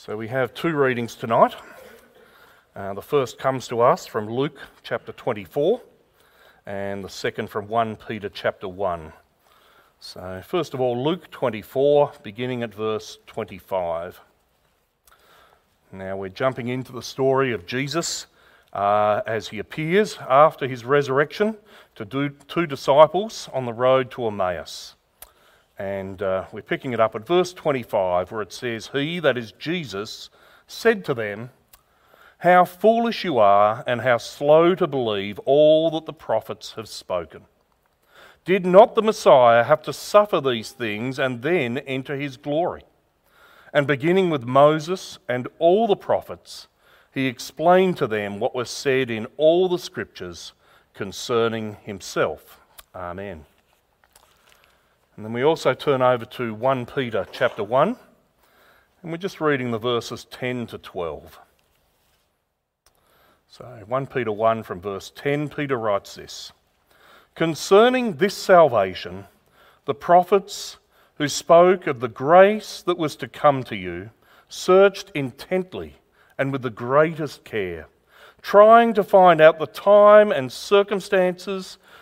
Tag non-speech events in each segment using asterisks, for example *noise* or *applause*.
So we have two readings tonight. Uh, the first comes to us from Luke chapter 24, and the second from 1 Peter chapter 1. So, first of all, Luke 24, beginning at verse 25. Now we're jumping into the story of Jesus uh, as he appears after his resurrection to do two disciples on the road to Emmaus. And uh, we're picking it up at verse 25, where it says, He, that is Jesus, said to them, How foolish you are, and how slow to believe all that the prophets have spoken. Did not the Messiah have to suffer these things and then enter his glory? And beginning with Moses and all the prophets, he explained to them what was said in all the scriptures concerning himself. Amen. And then we also turn over to 1 Peter chapter 1, and we're just reading the verses 10 to 12. So 1 Peter 1 from verse 10, Peter writes this Concerning this salvation, the prophets who spoke of the grace that was to come to you searched intently and with the greatest care, trying to find out the time and circumstances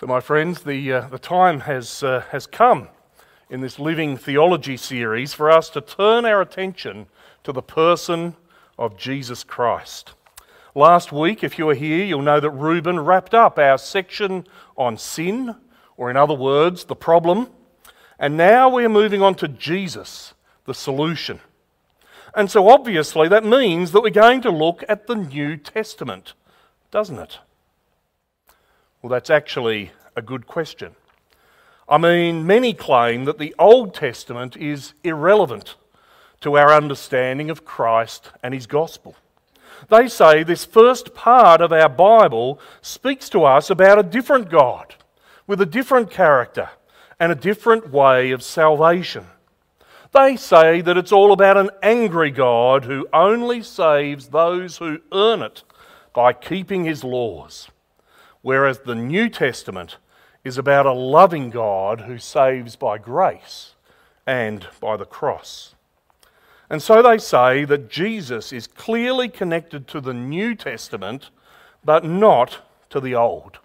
So, my friends, the, uh, the time has, uh, has come in this Living Theology series for us to turn our attention to the person of Jesus Christ. Last week, if you were here, you'll know that Reuben wrapped up our section on sin, or in other words, the problem. And now we're moving on to Jesus, the solution. And so obviously that means that we're going to look at the New Testament, doesn't it? Well, that's actually a good question. I mean, many claim that the Old Testament is irrelevant to our understanding of Christ and his gospel. They say this first part of our Bible speaks to us about a different God with a different character and a different way of salvation. They say that it's all about an angry God who only saves those who earn it by keeping his laws whereas the New Testament is about a loving God who saves by grace and by the cross. And so they say that Jesus is clearly connected to the New Testament, but not to the Old.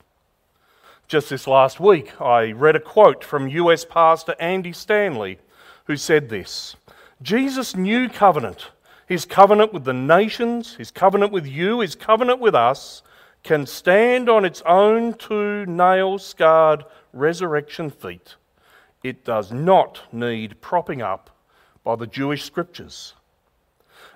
Just this last week, I read a quote from US Pastor Andy Stanley, who said this Jesus' new covenant, his covenant with the nations, his covenant with you, his covenant with us, can stand on its own two nail scarred resurrection feet, it does not need propping up by the Jewish scriptures.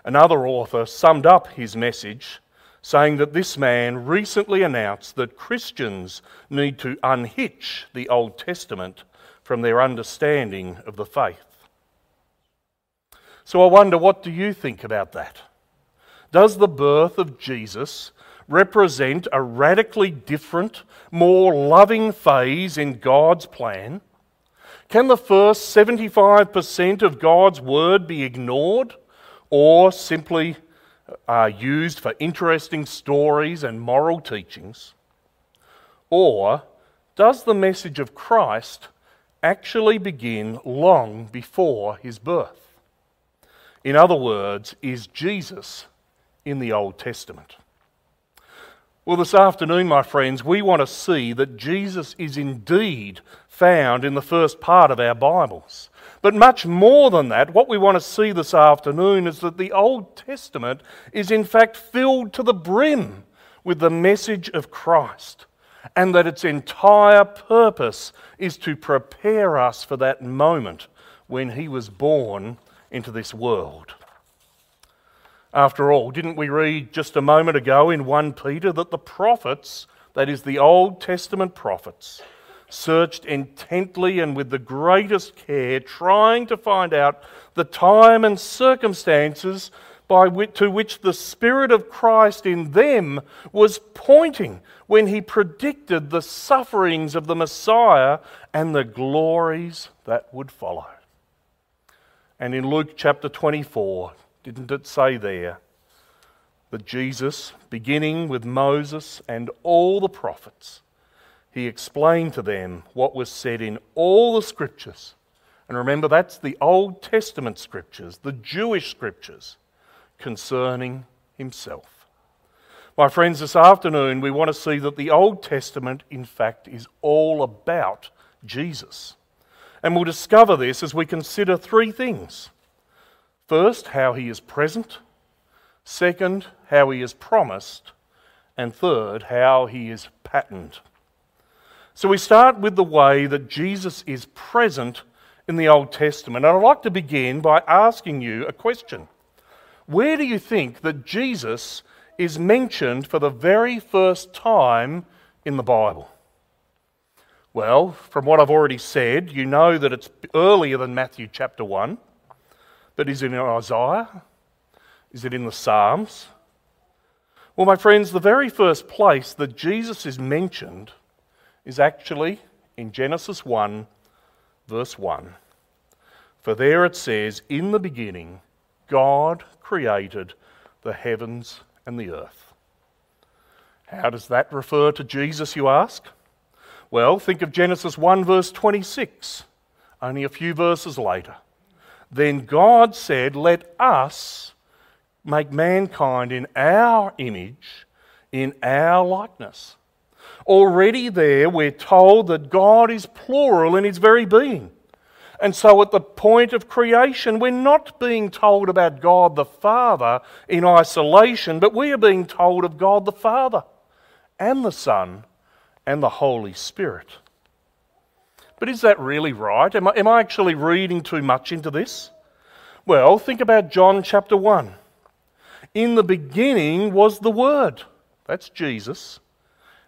Another author summed up his message saying that this man recently announced that Christians need to unhitch the Old Testament from their understanding of the faith. So I wonder, what do you think about that? Does the birth of Jesus represent a radically different, more loving phase in God's plan? Can the first 75% of God's word be ignored or simply uh, used for interesting stories and moral teachings? Or does the message of Christ actually begin long before his birth? In other words, is Jesus in the Old Testament? Well, this afternoon, my friends, we want to see that Jesus is indeed found in the first part of our Bibles. But much more than that, what we want to see this afternoon is that the Old Testament is in fact filled to the brim with the message of Christ, and that its entire purpose is to prepare us for that moment when he was born into this world. After all, didn't we read just a moment ago in 1 Peter that the prophets, that is, the Old Testament prophets, searched intently and with the greatest care, trying to find out the time and circumstances by which, to which the Spirit of Christ in them was pointing when he predicted the sufferings of the Messiah and the glories that would follow. And in Luke chapter 24, didn't it say there that Jesus, beginning with Moses and all the prophets, he explained to them what was said in all the scriptures. And remember, that's the Old Testament scriptures, the Jewish scriptures concerning himself. My friends, this afternoon we want to see that the Old Testament, in fact, is all about Jesus. And we'll discover this as we consider three things. First, how he is present. Second, how he is promised. And third, how he is patterned. So we start with the way that Jesus is present in the Old Testament. And I'd like to begin by asking you a question. Where do you think that Jesus is mentioned for the very first time in the Bible? Well, from what I've already said, you know that it's earlier than Matthew chapter 1. But is it in Isaiah? Is it in the Psalms? Well, my friends, the very first place that Jesus is mentioned is actually in Genesis 1, verse 1. For there it says, In the beginning, God created the heavens and the earth. How does that refer to Jesus, you ask? Well, think of Genesis 1, verse 26, only a few verses later. Then God said, Let us make mankind in our image, in our likeness. Already there, we're told that God is plural in his very being. And so, at the point of creation, we're not being told about God the Father in isolation, but we are being told of God the Father and the Son and the Holy Spirit. But is that really right? Am I, am I actually reading too much into this? Well, think about John chapter 1. In the beginning was the Word. That's Jesus.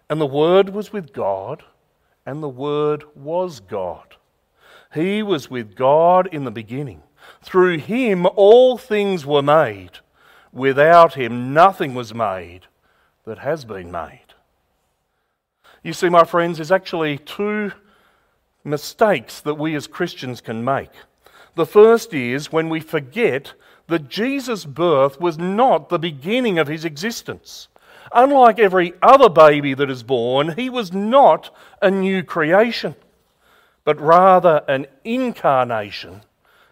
And the Word was with God, and the Word was God. He was with God in the beginning. Through him all things were made. Without him nothing was made that has been made. You see, my friends, there's actually two mistakes that we as Christians can make. The first is when we forget that Jesus' birth was not the beginning of his existence. Unlike every other baby that is born, he was not a new creation, but rather an incarnation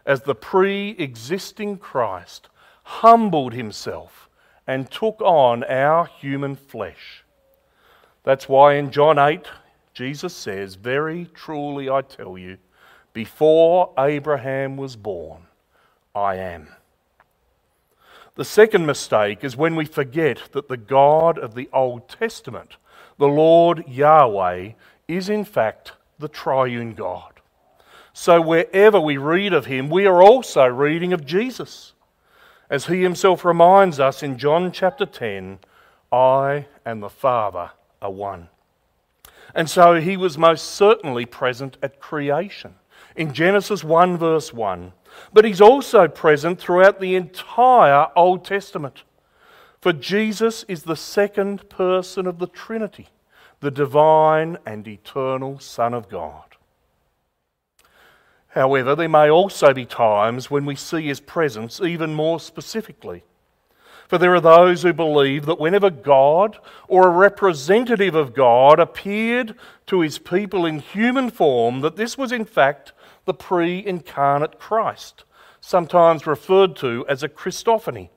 as the pre existing Christ humbled himself and took on our human flesh. That's why in John 8, Jesus says, Very truly I tell you, before Abraham was born, I am. The second mistake is when we forget that the God of the Old Testament, the Lord Yahweh, is in fact the triune God. So wherever we read of him, we are also reading of Jesus. As he himself reminds us in John chapter 10, I and the Father are one. And so he was most certainly present at creation. In Genesis 1, verse 1, but he's also present throughout the entire Old Testament. For Jesus is the second person of the Trinity, the divine and eternal Son of God. However, there may also be times when we see his presence even more specifically. For there are those who believe that whenever God or a representative of God appeared to his people in human form, that this was in fact the pre incarnate Christ, sometimes referred to as a Christophany.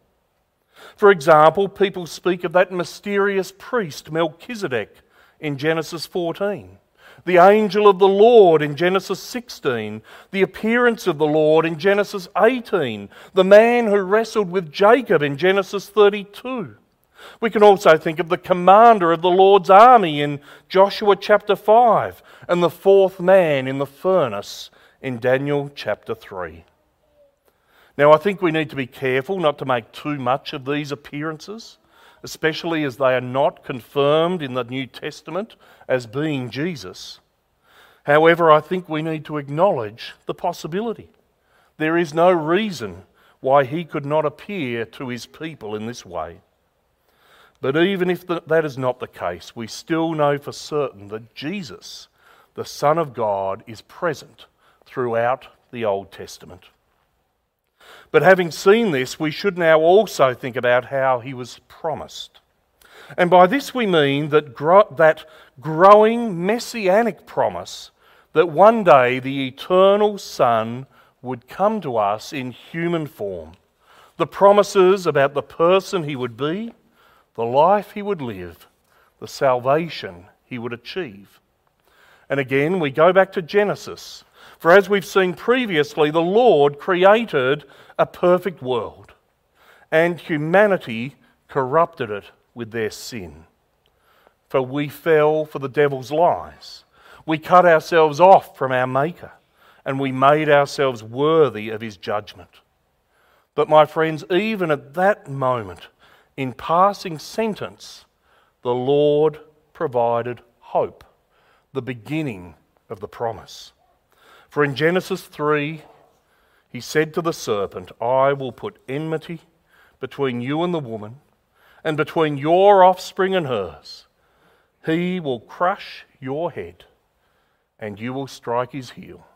For example, people speak of that mysterious priest Melchizedek in Genesis 14, the angel of the Lord in Genesis 16, the appearance of the Lord in Genesis 18, the man who wrestled with Jacob in Genesis 32. We can also think of the commander of the Lord's army in Joshua chapter 5 and the fourth man in the furnace in Daniel chapter 3. Now, I think we need to be careful not to make too much of these appearances, especially as they are not confirmed in the New Testament as being Jesus. However, I think we need to acknowledge the possibility. There is no reason why he could not appear to his people in this way. But even if that is not the case, we still know for certain that Jesus, the Son of God, is present throughout the Old Testament. But having seen this, we should now also think about how he was promised. And by this we mean that, gro- that growing messianic promise that one day the eternal Son would come to us in human form. The promises about the person he would be, the life he would live, the salvation he would achieve. And again, we go back to Genesis. For as we've seen previously, the Lord created a perfect world, and humanity corrupted it with their sin. For we fell for the devil's lies. We cut ourselves off from our Maker, and we made ourselves worthy of his judgment. But, my friends, even at that moment, in passing sentence, the Lord provided hope, the beginning of the promise. For in Genesis 3, he said to the serpent, I will put enmity between you and the woman, and between your offspring and hers. He will crush your head, and you will strike his heel.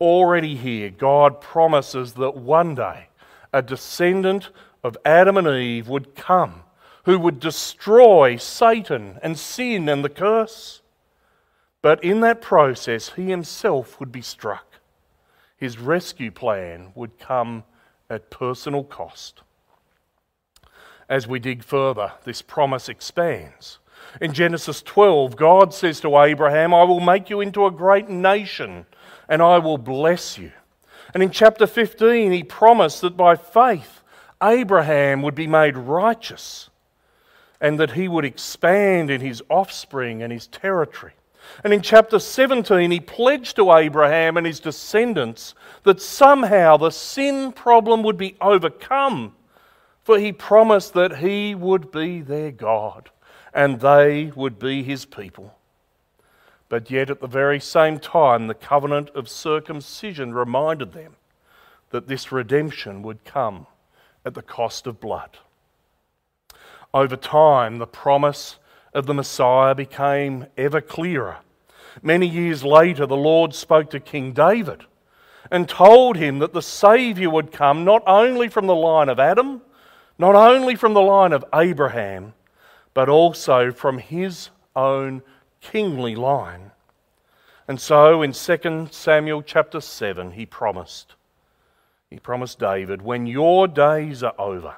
Already here, God promises that one day a descendant of Adam and Eve would come who would destroy Satan and sin and the curse. But in that process, he himself would be struck. His rescue plan would come at personal cost. As we dig further, this promise expands. In Genesis 12, God says to Abraham, I will make you into a great nation and I will bless you. And in chapter 15, he promised that by faith, Abraham would be made righteous and that he would expand in his offspring and his territory. And in chapter 17, he pledged to Abraham and his descendants that somehow the sin problem would be overcome, for he promised that he would be their God and they would be his people. But yet, at the very same time, the covenant of circumcision reminded them that this redemption would come at the cost of blood. Over time, the promise of the Messiah became ever clearer. Many years later, the Lord spoke to King David and told him that the Saviour would come not only from the line of Adam, not only from the line of Abraham, but also from his own kingly line. And so in 2 Samuel chapter 7, he promised he promised David, When your days are over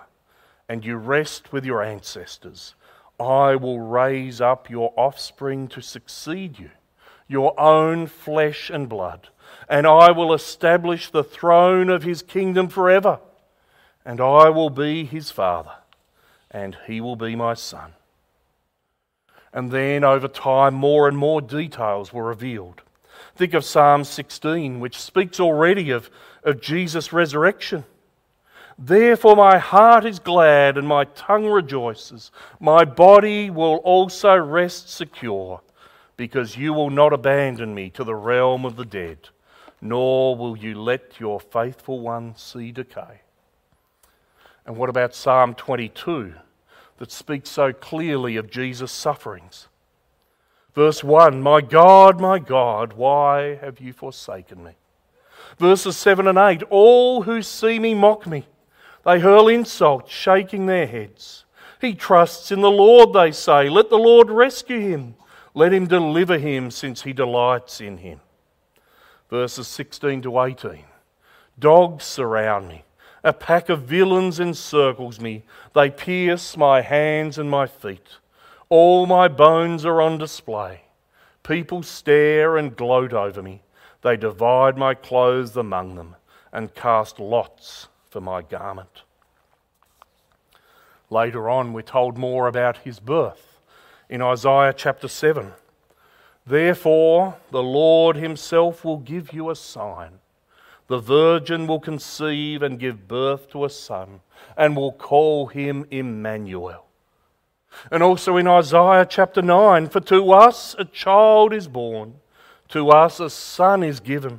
and you rest with your ancestors, I will raise up your offspring to succeed you, your own flesh and blood, and I will establish the throne of his kingdom forever, and I will be his father, and he will be my son. And then over time, more and more details were revealed. Think of Psalm 16, which speaks already of, of Jesus' resurrection. Therefore, my heart is glad and my tongue rejoices. My body will also rest secure, because you will not abandon me to the realm of the dead, nor will you let your faithful one see decay. And what about Psalm 22 that speaks so clearly of Jesus' sufferings? Verse 1 My God, my God, why have you forsaken me? Verses 7 and 8 All who see me mock me. They hurl insults, shaking their heads. He trusts in the Lord, they say. Let the Lord rescue him. Let him deliver him, since he delights in him. Verses 16 to 18 Dogs surround me. A pack of villains encircles me. They pierce my hands and my feet. All my bones are on display. People stare and gloat over me. They divide my clothes among them and cast lots for my garment. Later on, we're told more about his birth in Isaiah chapter 7. Therefore, the Lord himself will give you a sign. The virgin will conceive and give birth to a son, and will call him Emmanuel and also in Isaiah chapter 9 For to us a child is born, To us a son is given,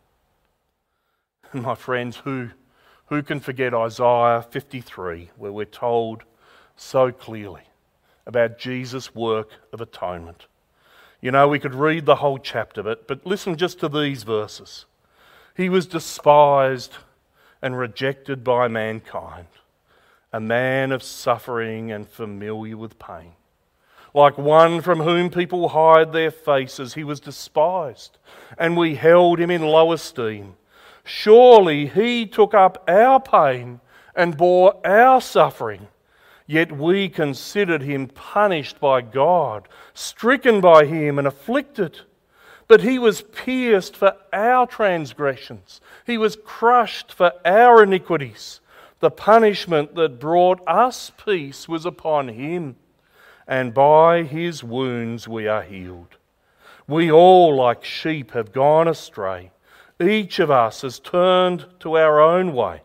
*laughs* My friends, who, who can forget Isaiah 53, where we're told so clearly about Jesus' work of atonement? You know, we could read the whole chapter, but, but listen just to these verses. He was despised and rejected by mankind, a man of suffering and familiar with pain. Like one from whom people hide their faces, he was despised, and we held him in low esteem. Surely he took up our pain and bore our suffering. Yet we considered him punished by God, stricken by him, and afflicted. But he was pierced for our transgressions, he was crushed for our iniquities. The punishment that brought us peace was upon him and by his wounds we are healed. We all, like sheep, have gone astray. Each of us has turned to our own way,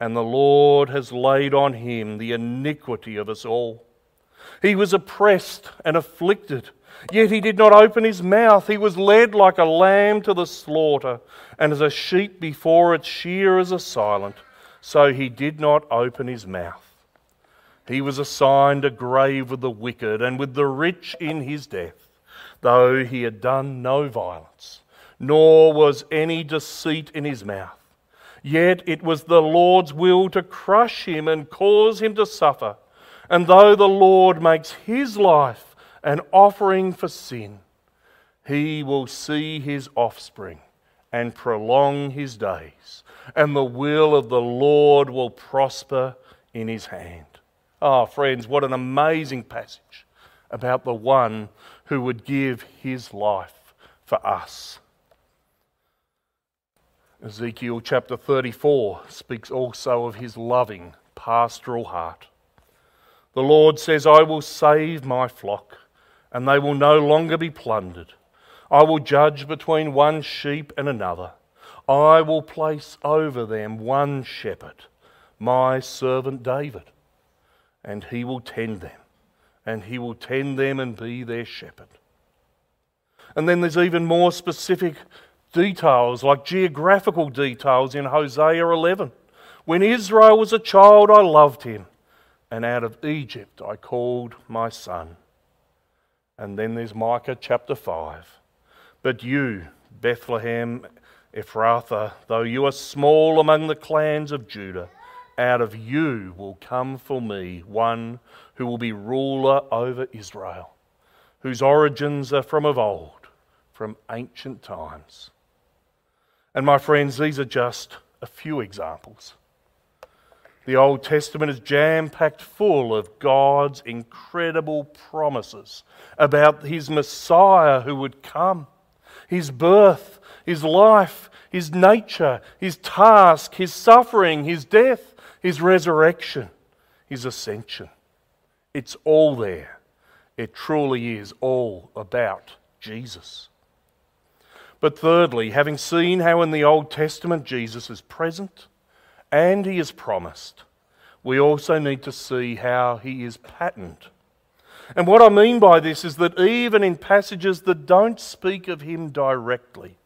and the Lord has laid on him the iniquity of us all. He was oppressed and afflicted, yet he did not open his mouth. He was led like a lamb to the slaughter, and as a sheep before its shearers are silent, so he did not open his mouth. He was assigned a grave with the wicked and with the rich in his death, though he had done no violence, nor was any deceit in his mouth. Yet it was the Lord's will to crush him and cause him to suffer. And though the Lord makes his life an offering for sin, he will see his offspring and prolong his days, and the will of the Lord will prosper in his hand. Oh, friends, what an amazing passage about the one who would give his life for us. Ezekiel chapter 34 speaks also of his loving pastoral heart. The Lord says, I will save my flock, and they will no longer be plundered. I will judge between one sheep and another. I will place over them one shepherd, my servant David and he will tend them. And he will tend them and be their shepherd. And then there's even more specific details, like geographical details in Hosea 11. When Israel was a child, I loved him, and out of Egypt I called my son. And then there's Micah chapter 5. But you, Bethlehem Ephrathah, though you are small among the clans of Judah, out of you will come for me one who will be ruler over Israel, whose origins are from of old, from ancient times. And my friends, these are just a few examples. The Old Testament is jam packed full of God's incredible promises about His Messiah who would come, His birth, His life, His nature, His task, His suffering, His death his resurrection, his ascension. It's all there. It truly is all about Jesus. But thirdly, having seen how in the Old Testament Jesus is present and he is promised, we also need to see how he is patterned. And what I mean by this is that even in passages that don't speak of him directly,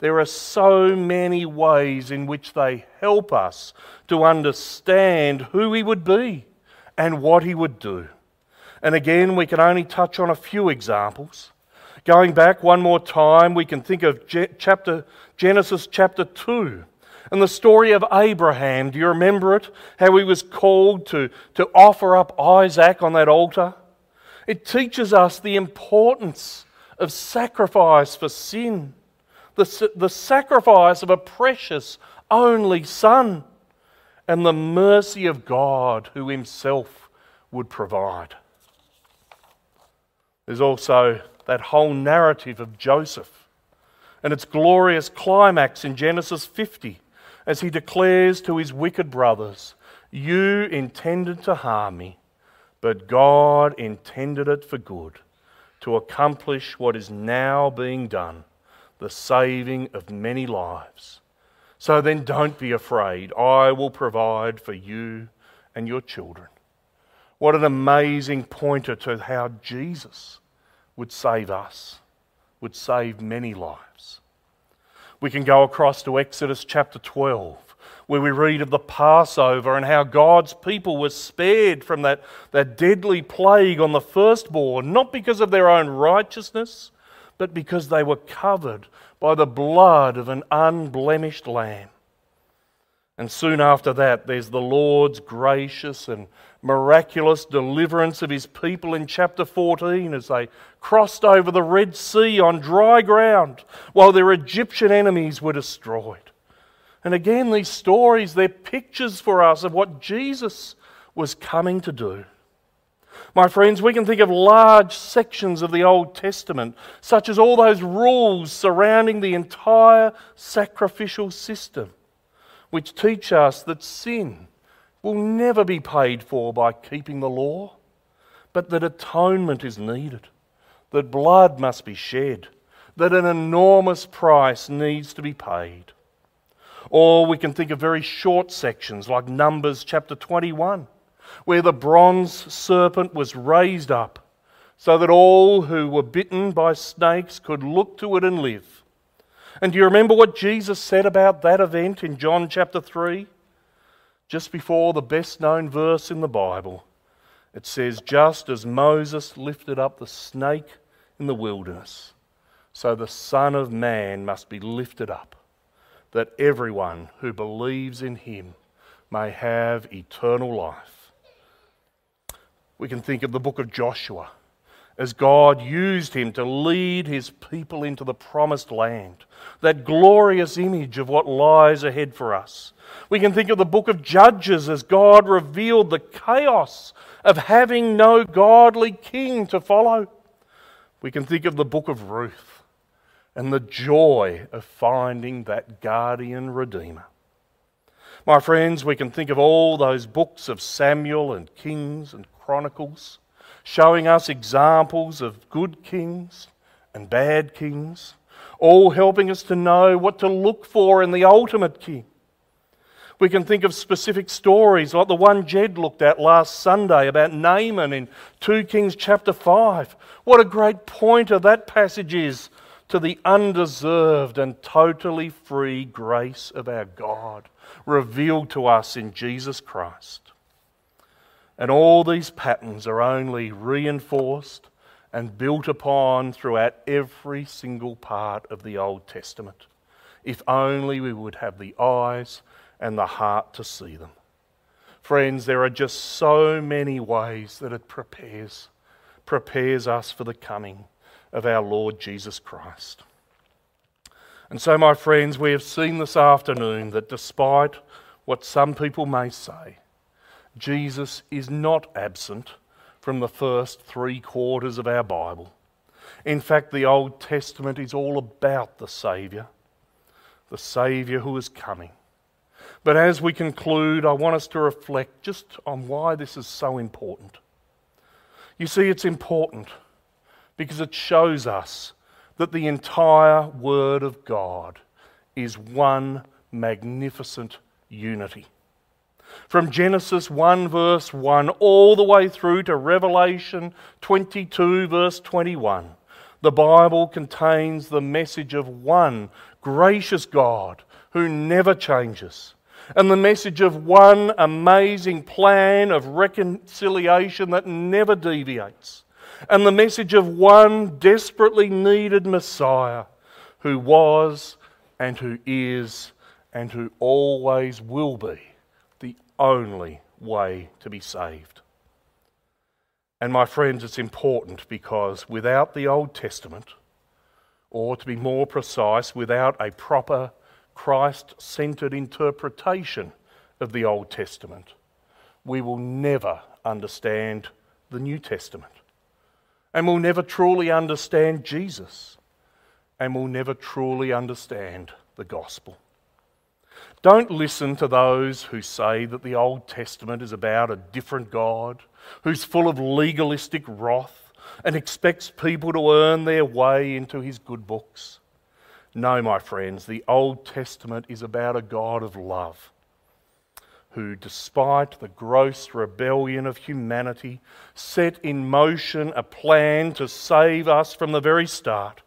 there are so many ways in which they help us to understand who He would be and what He would do. And again, we can only touch on a few examples. Going back one more time, we can think of chapter, Genesis chapter 2 and the story of Abraham. Do you remember it? How he was called to, to offer up Isaac on that altar? It teaches us the importance of sacrifice for sin the, the sacrifice of a precious only Son, and the mercy of God who Himself would provide. There's also that whole narrative of Joseph and its glorious climax in Genesis 50 as he declares to his wicked brothers, You intended to harm me, but God intended it for good, to accomplish what is now being done, the saving of many lives. So then don't be afraid. I will provide for you and your children. What an amazing pointer to how Jesus would save us, would save many lives. We can go across to Exodus chapter 12, where we read of the Passover and how God's people were spared from that, that deadly plague on the firstborn, not because of their own righteousness, but because they were covered by the blood of an unblemished lamb. And soon after that, there's the Lord's gracious and miraculous deliverance of his people in chapter 14 as they crossed over the Red Sea on dry ground while their Egyptian enemies were destroyed. And again, these stories, they're pictures for us of what Jesus was coming to do. My friends, we can think of large sections of the Old Testament, such as all those rules surrounding the entire sacrificial system, which teach us that sin will never be paid for by keeping the law, but that atonement is needed, that blood must be shed, that an enormous price needs to be paid. Or we can think of very short sections like Numbers chapter 21 where the bronze serpent was raised up, so that all who were bitten by snakes could look to it and live. And do you remember what Jesus said about that event in John chapter 3? Just before the best known verse in the Bible, it says, Just as Moses lifted up the snake in the wilderness, so the Son of Man must be lifted up, that everyone who believes in him may have eternal life. We can think of the book of Joshua as God used him to lead his people into the promised land, that glorious image of what lies ahead for us. We can think of the book of Judges as God revealed the chaos of having no godly king to follow. We can think of the book of Ruth and the joy of finding that guardian redeemer. My friends, we can think of all those books of Samuel and Kings and Chronicles, showing us examples of good kings and bad kings, all helping us to know what to look for in the ultimate king. We can think of specific stories like the one Jed looked at last Sunday about Naaman in 2 Kings chapter 5. What a great pointer that passage is to the undeserved and totally free grace of our God revealed to us in Jesus Christ. And all these patterns are only reinforced and built upon throughout every single part of the Old Testament. If only we would have the eyes and the heart to see them. Friends, there are just so many ways that it prepares, prepares us for the coming of our Lord Jesus Christ. And so, my friends, we have seen this afternoon that despite what some people may say, Jesus is not absent from the first three quarters of our Bible. In fact, the Old Testament is all about the Saviour, the Saviour who is coming. But as we conclude, I want us to reflect just on why this is so important. You see, it's important because it shows us that the entire Word of God is one magnificent unity. From Genesis 1, verse 1, all the way through to Revelation 22, verse 21, the Bible contains the message of one gracious God who never changes, and the message of one amazing plan of reconciliation that never deviates, and the message of one desperately needed Messiah who was and who is and who always will be only way to be saved. And my friends, it's important because without the Old Testament, or to be more precise, without a proper Christ centered interpretation of the Old Testament, we will never understand the New Testament. And we'll never truly understand Jesus. and we'll never truly understand the gospel. Don't listen to those who say that the Old Testament is about a different God, who's full of legalistic wrath and expects people to earn their way into his good books. No, my friends, the Old Testament is about a God of love who, despite the gross rebellion of humanity, set in motion a plan to save us from the very start.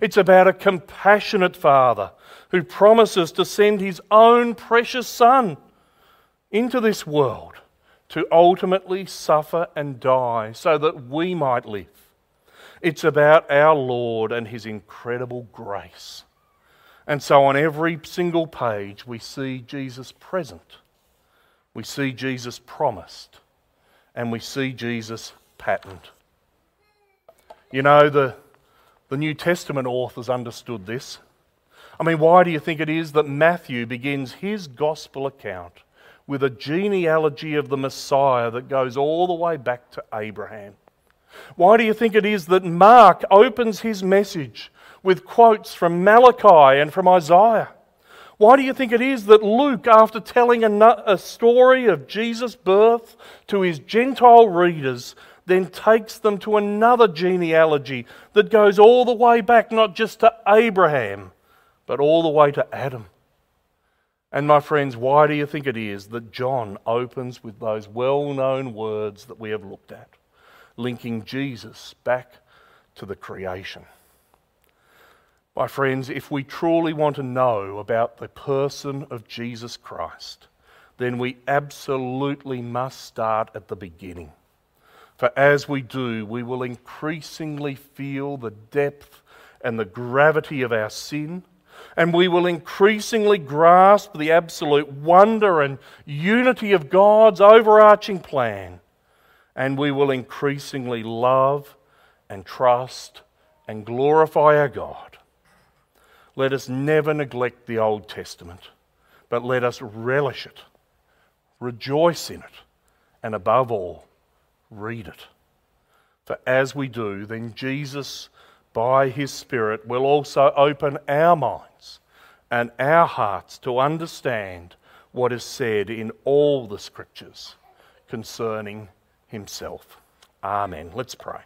It's about a compassionate Father who promises to send his own precious Son into this world to ultimately suffer and die so that we might live. It's about our Lord and his incredible grace. And so on every single page, we see Jesus present we see Jesus promised and we see Jesus patterned. You know, the, the New Testament authors understood this. I mean, why do you think it is that Matthew begins his gospel account with a genealogy of the Messiah that goes all the way back to Abraham? Why do you think it is that Mark opens his message with quotes from Malachi and from Isaiah? Why do you think it is that Luke, after telling a, story of Jesus' birth to his Gentile readers, then takes them to another genealogy that goes all the way back not just to Abraham, but all the way to Adam? And my friends, why do you think it is that John opens with those well known words that we have looked at, linking Jesus back to the creation? My friends, if we truly want to know about the person of Jesus Christ, then we absolutely must start at the beginning. For as we do, we will increasingly feel the depth and the gravity of our sin, and we will increasingly grasp the absolute wonder and unity of God's overarching plan, and we will increasingly love and trust and glorify our God let us never neglect the Old Testament, but let us relish it, rejoice in it, and above all, read it. For as we do, then Jesus, by his Spirit, will also open our minds and our hearts to understand what is said in all the Scriptures concerning himself. Amen. Let's pray.